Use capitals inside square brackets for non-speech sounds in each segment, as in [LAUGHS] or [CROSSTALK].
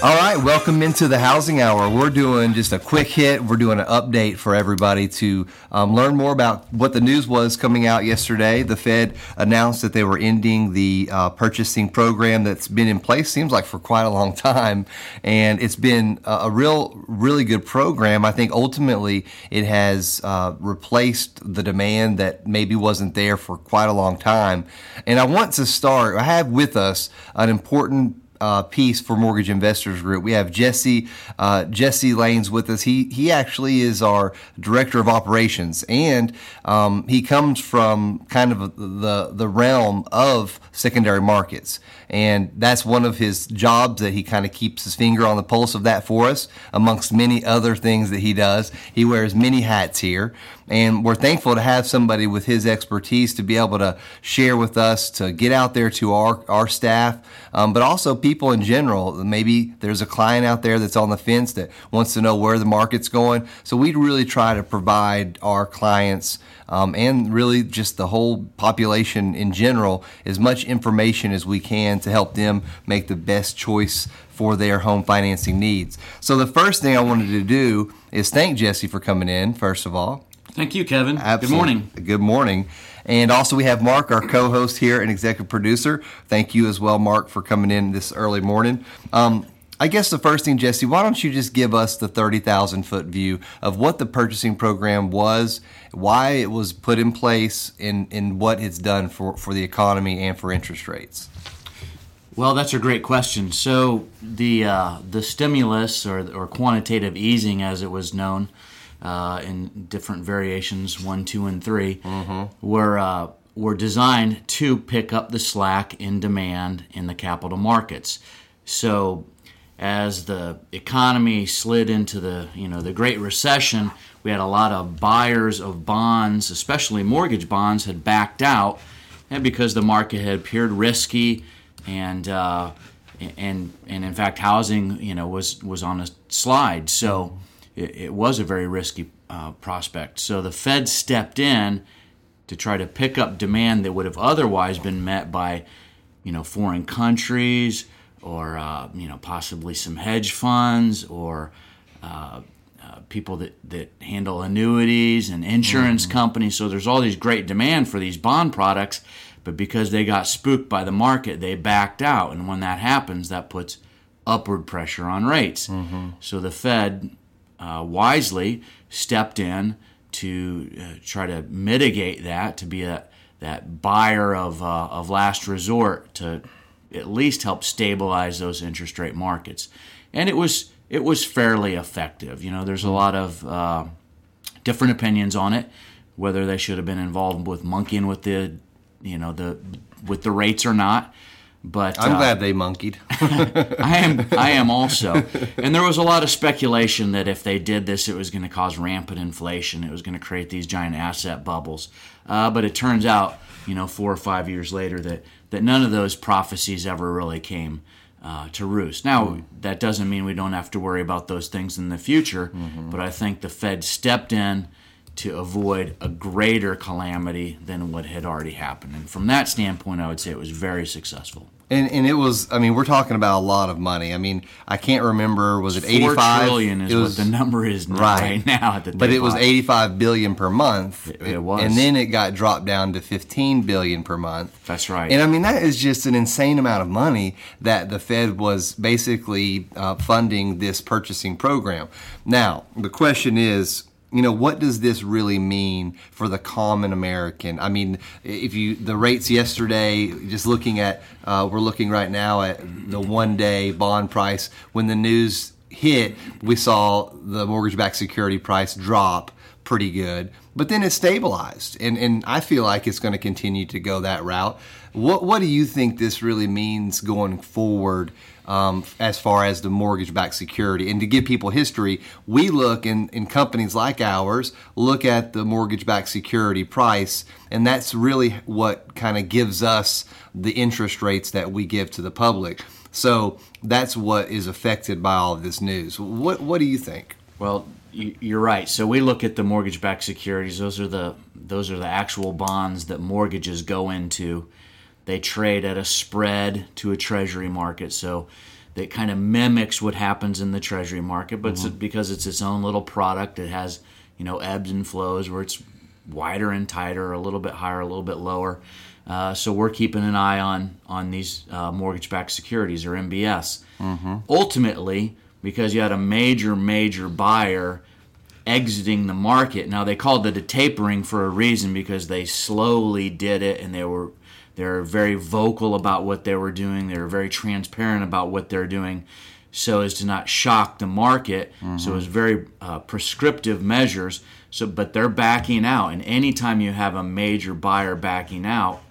All right, welcome into the housing hour. We're doing just a quick hit. We're doing an update for everybody to um, learn more about what the news was coming out yesterday. The Fed announced that they were ending the uh, purchasing program that's been in place, seems like for quite a long time. And it's been a, real, really good program. I think ultimately it has uh, replaced the demand that maybe wasn't there for quite a long time. And I want to start, I have with us an important uh, piece for Mortgage Investors Group. We have Jesse uh, Jesse Lanes with us. He he actually is our director of operations, and um, he comes from kind of the the realm of secondary markets, and that's one of his jobs that he kind of keeps his finger on the pulse of that for us, amongst many other things that he does. He wears many hats here. And we're thankful to have somebody with his expertise to be able to share with us, to get out there to our, our staff, um, but also people in general. Maybe there's a client out there that's on the fence that wants to know where the market's going. So we really try to provide our clients um, and really just the whole population in general as much information as we can to help them make the best choice for their home financing needs. So the first thing I wanted to do is thank Jesse for coming in, first of all. Thank you, Kevin. Absolutely. Good morning. Good morning. And also, we have Mark, our co host here and executive producer. Thank you as well, Mark, for coming in this early morning. Um, I guess the first thing, Jesse, why don't you just give us the 30,000 foot view of what the purchasing program was, why it was put in place, and, and what it's done for, for the economy and for interest rates? Well, that's a great question. So, the, uh, the stimulus or, or quantitative easing, as it was known, uh, in different variations one, two, and 3 mm-hmm. were uh, were designed to pick up the slack in demand in the capital markets. So, as the economy slid into the you know the Great Recession, we had a lot of buyers of bonds, especially mortgage bonds, had backed out, and because the market had appeared risky, and uh, and and in fact housing you know was was on a slide. So it, it was a very risky uh, prospect. So the Fed stepped in to try to pick up demand that would have otherwise been met by, you know, foreign countries or uh, you know possibly some hedge funds or uh, uh, people that, that handle annuities and insurance mm-hmm. companies. So there's all these great demand for these bond products, but because they got spooked by the market, they backed out. And when that happens, that puts upward pressure on rates. Mm-hmm. So the Fed uh, wisely stepped in to uh, try to mitigate that, to be a that buyer of uh, of last resort to at least help stabilize those interest rate markets, and it was it was fairly effective. You know, there's a lot of uh, different opinions on it, whether they should have been involved with monkeying with the you know the with the rates or not. But I'm uh, glad they monkeyed. [LAUGHS] I am. I am also. [LAUGHS] And there was a lot of speculation that if they did this, it was going to cause rampant inflation. It was going to create these giant asset bubbles. Uh, but it turns out, you know, four or five years later, that that none of those prophecies ever really came uh, to roost. Now, mm. that doesn't mean we don't have to worry about those things in the future. Mm-hmm. But I think the Fed stepped in to avoid a greater calamity than what had already happened. And from that standpoint, I would say it was very successful. And, and it was, I mean, we're talking about a lot of money. I mean, I can't remember, was it 85? Four trillion is was, what the number is right, right now. but it was 85 billion per month. It, it, was. And then it got dropped down to 15 billion per month. That's right. And I mean, that is just an insane amount of money that the Fed was basically uh, funding this purchasing program. Now, the question is, you know what does this really mean for the common american? I mean if you the rates yesterday just looking at uh, we're looking right now at the one day bond price. When the news hit we saw the mortgage-backed security price drop pretty good but then it stabilized. And, and i feel like it's going to continue to go that route What what do you think this really means going forward? Um, as far as the mortgage-backed security, and to give people history, we look in, in companies like ours look at the mortgage-backed security price, and that's really what kind of gives us the interest rates that we give to the public. So that's what is affected by all of this news. What what do you think? Well, you're right. So we look at the mortgage-backed securities. Those are the those are the actual bonds that mortgages go into they trade at a spread to a treasury market. So that kind of mimics what happens in the treasury market, but mm-hmm. it's because it's its own little product. It has, you know, ebbs and flows where it's wider and tighter, a little bit higher, a little bit lower. Uh, so we're keeping an eye on on these uh, mortgage-backed securities or MBS. Mm-hmm. Ultimately, because you had a major, major buyer exiting the market. Now they called it a tapering for a reason because they slowly did it and they were they were very vocal about what they were doing. They were very transparent about what they're doing so as to not shock the market. Mm-hmm. So it was very uh, prescriptive measures. So, but they're backing out, and anytime you have a major buyer backing out,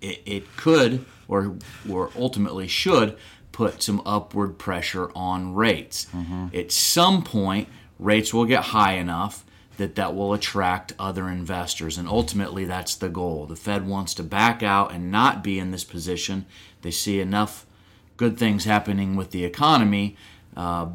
it, it could or or ultimately should put some upward pressure on rates. Mm-hmm. At some point, rates will get high enough that that will attract other investors. And ultimately that's the goal. The fed wants to back out and not be in this position. They see enough good things happening with the economy uh,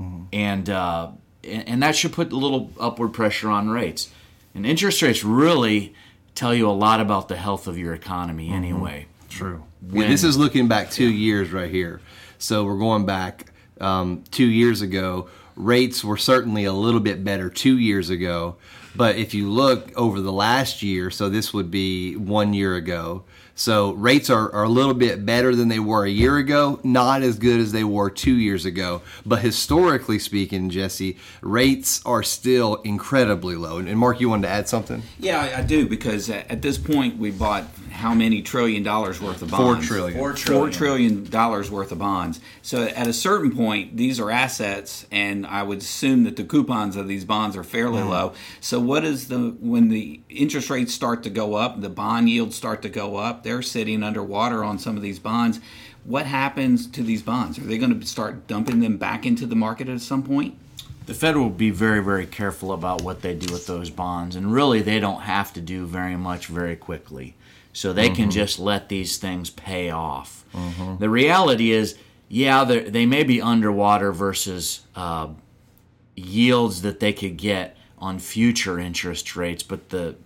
mm-hmm. and uh, and that should put a little upward pressure on rates. And interest rates really tell you a lot about the health of your economy mm-hmm. anyway. True. When, this is looking back two yeah. years right here. So we're going back um, two years ago rates were certainly a little bit better two years ago. But if you look over the last year, so this would be one year ago, so rates are, are a little bit better than they were a year ago, not as good as they were two years ago. But historically speaking, Jesse, rates are still incredibly low. And Mark, you wanted to add something? Yeah, I do, because at this point we bought how many trillion dollars worth of bonds? Four trillion. Four trillion. Four trillion dollars worth of bonds. So at a certain point, these are assets, and I would assume that the coupons of these bonds are fairly mm. low. So what is the when the interest rates start to go up, the bond yields start to go up? They're sitting underwater on some of these bonds. What happens to these bonds? Are they going to start dumping them back into the market at some point? the Fed will be very, very careful about what they do with those bonds. And really, they don't have to do very much very quickly so they mm-hmm. can just let these things pay off. Mm-hmm. The reality is, yeah, they may be underwater versus uh, yields that they could get on future interest rates, but the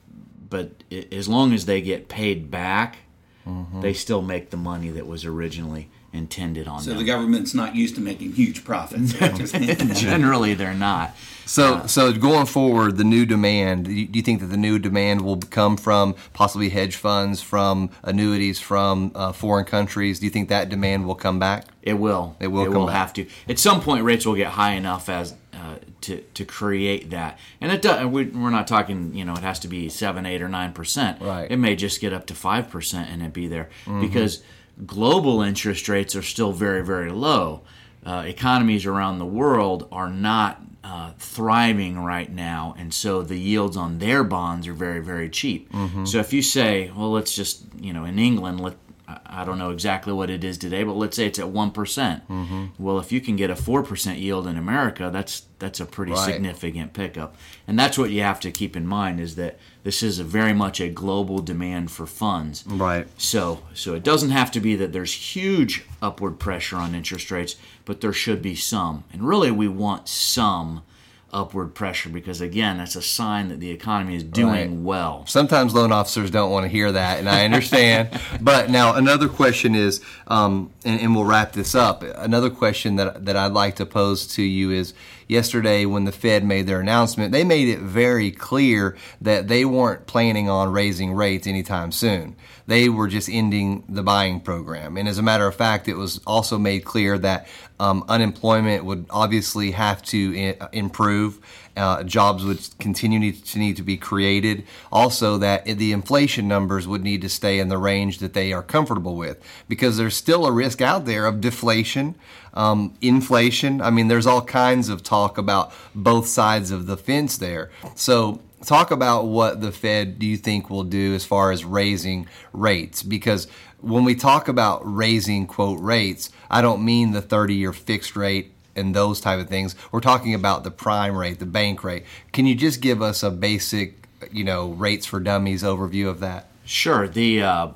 but as long as they get paid back, mm-hmm. they still make the money that was originally intended on so them. the government's not used to making huge profits. [LAUGHS] [LAUGHS] Generally, they're not. So, uh, so going forward, the new demand. Do you think that the new demand will come from possibly hedge funds, from annuities, from uh, foreign countries? Do you think that demand will come back? It will. It will. It will back. have to. At some point, rates will get high enough as uh, to to create that. And it does. We're not talking. You know, it has to be seven, eight, or nine percent. Right. It may just get up to five percent and it be there mm-hmm. because global interest rates are still very, very low. Uh, economies around the world are not uh, thriving right now, and so the yields on their bonds are very, very cheap. Mm-hmm. So if you say, well, let's just, you know, in England, let, I don't know exactly what it is today, but let's say it's at one mm-hmm. Well, if you can get a four percent yield in America, that's that's a pretty right. significant pickup, and that's what you have to keep in mind is that this is a very much a global demand for funds. Right. So so it doesn't have to be that there's huge upward pressure on interest rates, but there should be some, and really we want some upward pressure because again that's a sign that the economy is doing right. well. Sometimes loan officers don't want to hear that and i understand. [LAUGHS] But now another question is um, and, and, we'll wrap this up. Another question that, that i'd like to pose to you is yesterday when the fed made their announcement they made it very clear that they weren't planning on raising rates anytime soon. They were just ending the buying program. And as a matter of fact it was also made clear that um, unemployment would obviously have to I- improve. Uh, jobs would continue to need to be created. Also, that the inflation numbers would need to stay in the range that they are comfortable with, because there's still a risk out there of deflation, um, inflation. I mean, there's all kinds of talk about both sides of the fence there. So talk about what the Fed do you think will do as far as raising rates? Because when we talk about raising quote rates, I don't mean the 30 year fixed rate and those type of things. We're talking about the prime rate, the bank rate. Can you just give us a basic, you know, rates for dummies overview of that? Sure. The uh,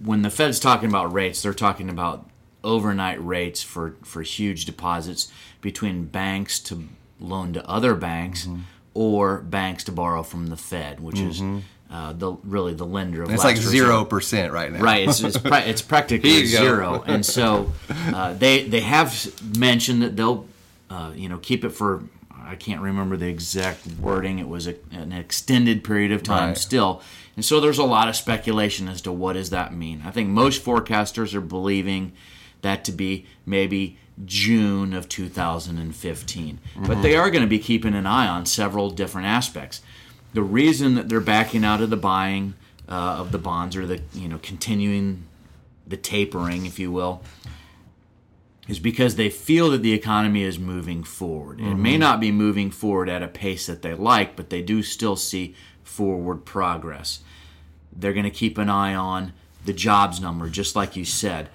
when the Fed's talking about rates, they're talking about overnight rates for for huge deposits between banks to loan to other banks mm-hmm. Or banks to borrow from the Fed, which mm-hmm. is uh, the really the lender of it's like zero percent right now. Right, it's it's, pra- it's [LAUGHS] practically zero, and so [LAUGHS] uh, they they have mentioned that they'll uh, you know keep it for I can't remember the exact wording. It was a, an extended period of time right. still, and so there's a lot of speculation as to what does that mean. I think most forecasters are believing that to be maybe June of 2015, mm-hmm. but they are going to be keeping an eye on several different aspects the reason that they're backing out of the buying uh, of the bonds or the you know continuing the tapering, if you will, is because they feel that the economy is moving forward. Mm-hmm. It may mm-hmm. not be moving forward at a pace that they like, but they do still see forward progress. They're going to keep an eye on the jobs number, just like you said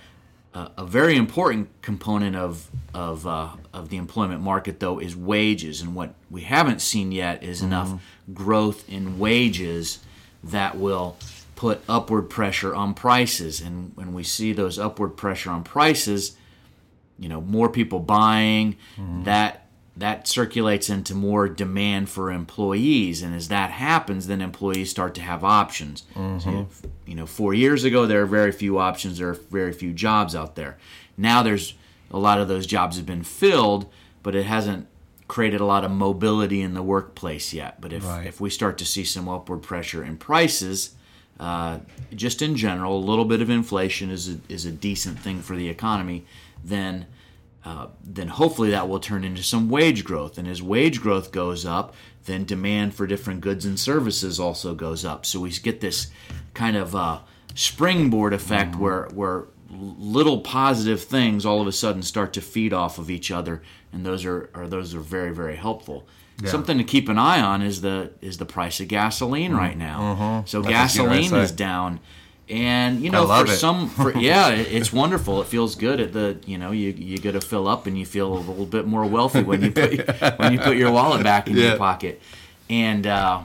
a very important component of of uh, of the employment market, though, is wages, and what we haven't seen yet is mm-hmm. enough growth in wages that will put upward pressure on prices. And when we see those upward pressure on prices, you know, more people buying, mm-hmm. that that circulates into more demand for employees. And as that happens then employees start to have options. Mm-hmm. so, you know four years ago there are very few options. There are very few jobs out there. Now there's a lot of those jobs have been filled but it hasn't created a lot of mobility in the workplace yet. But if, right. if we start to see some upward pressure in prices uh, just in general a little bit of inflation is a, is a decent thing for the economy then uh, then hopefully that will turn into some wage growth. And as wage growth goes up, then demand for different goods and services also goes up. So we get this kind of uh, springboard effect mm-hmm. where where little positive things all of a sudden start to feed off of each other, and those are, are those are very very helpful. Yeah. Something to keep an eye on is the is the price of gasoline mm-hmm. right now. Mm-hmm. So That's gasoline is down and you know for it. some for [LAUGHS] yeah it's wonderful it feels good at the you know you you get to fill up and you feel a little bit more wealthy when you put [LAUGHS] when you put your wallet back in yeah. your pocket and uh,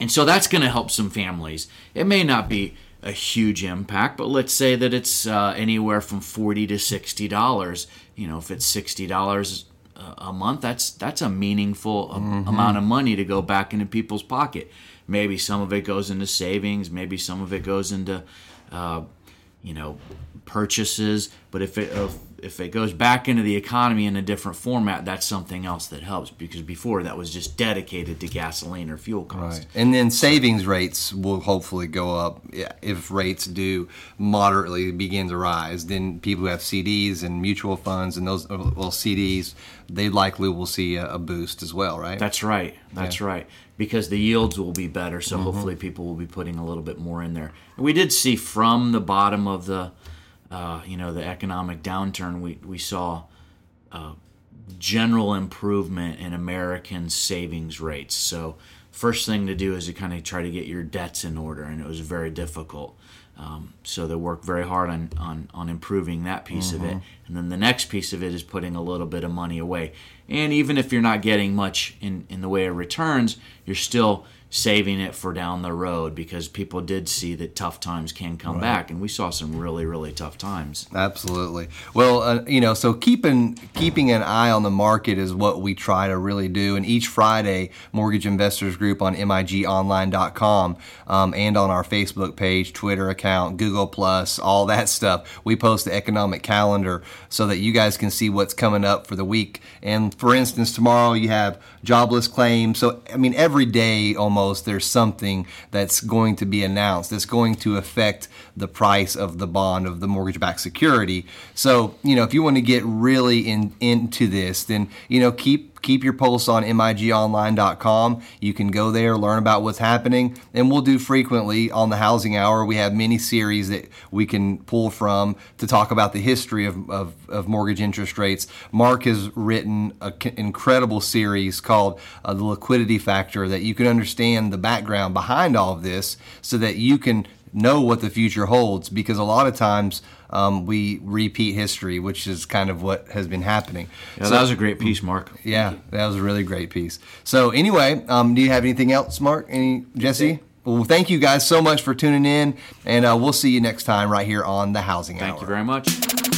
and so that's going to help some families it may not be a huge impact but let's say that it's uh, anywhere from 40 to 60 dollars you know if it's 60 dollars a month that's that's a meaningful mm-hmm. amount of money to go back into people's pocket maybe some of it goes into savings. Maybe some of it goes into uh, you know purchases but if it if, if it goes back into the economy in a different format that's something else that helps because before that was just dedicated to gasoline or fuel costs right. and then savings rates will hopefully go up if rates do moderately begin to rise then people who have CDs and mutual funds and those well CDs they likely will see a, boost as well right that's right that's yeah. right because the yields will be better. So mm-hmm. hopefully people will be putting a little bit more in there. And we did see from the bottom of the, uh, you know, the economic downturn, we we saw uh, general improvement in American savings rates. So first thing to do is to kind of try to get your debts in order, and it was very difficult. Um, so they work very hard on, on, on improving that piece mm-hmm. of it. Mm-hmm. And then the next piece of it is putting a little bit of money away. And even if you're not getting much in, in the way of returns, you're still saving it for down the road because people did see that tough times can come right. back and we saw some really really tough times. Absolutely. Well uh, you know so keeping keeping an eye on the market is what we try to really do and each friday mortgage investors group on migonline.com um, and on our facebook page twitter account google plus all that stuff we post the economic calendar so that you guys can see what's coming up for the week. And for instance tomorrow you have jobless claims. So i mean every day almost almost there's something that's going to be announced that's going to affect the price of the bond of the mortgage backed security. So, you know, if you want to get really in into this, then, you know, keep keep your pulse on migonline.com. You can go there, learn about what's happening, and we'll do frequently on the Housing Hour. We have many series that we can pull from to talk about the history of, of, of mortgage interest rates. Mark has written an incredible series called uh, The Liquidity Factor that you can understand the background behind all of this so that you can know what the future holds because a lot of times um, we repeat history, which is kind of what has been happening. Yeah, so, that was a great piece, Mark. Yeah, that was a really great piece. So anyway, um, do you have anything else, Mark? Any Jesse? Well, thank you guys so much for tuning in, and uh, we'll see you next time right here on the Housing Thank Hour. Thank you very much.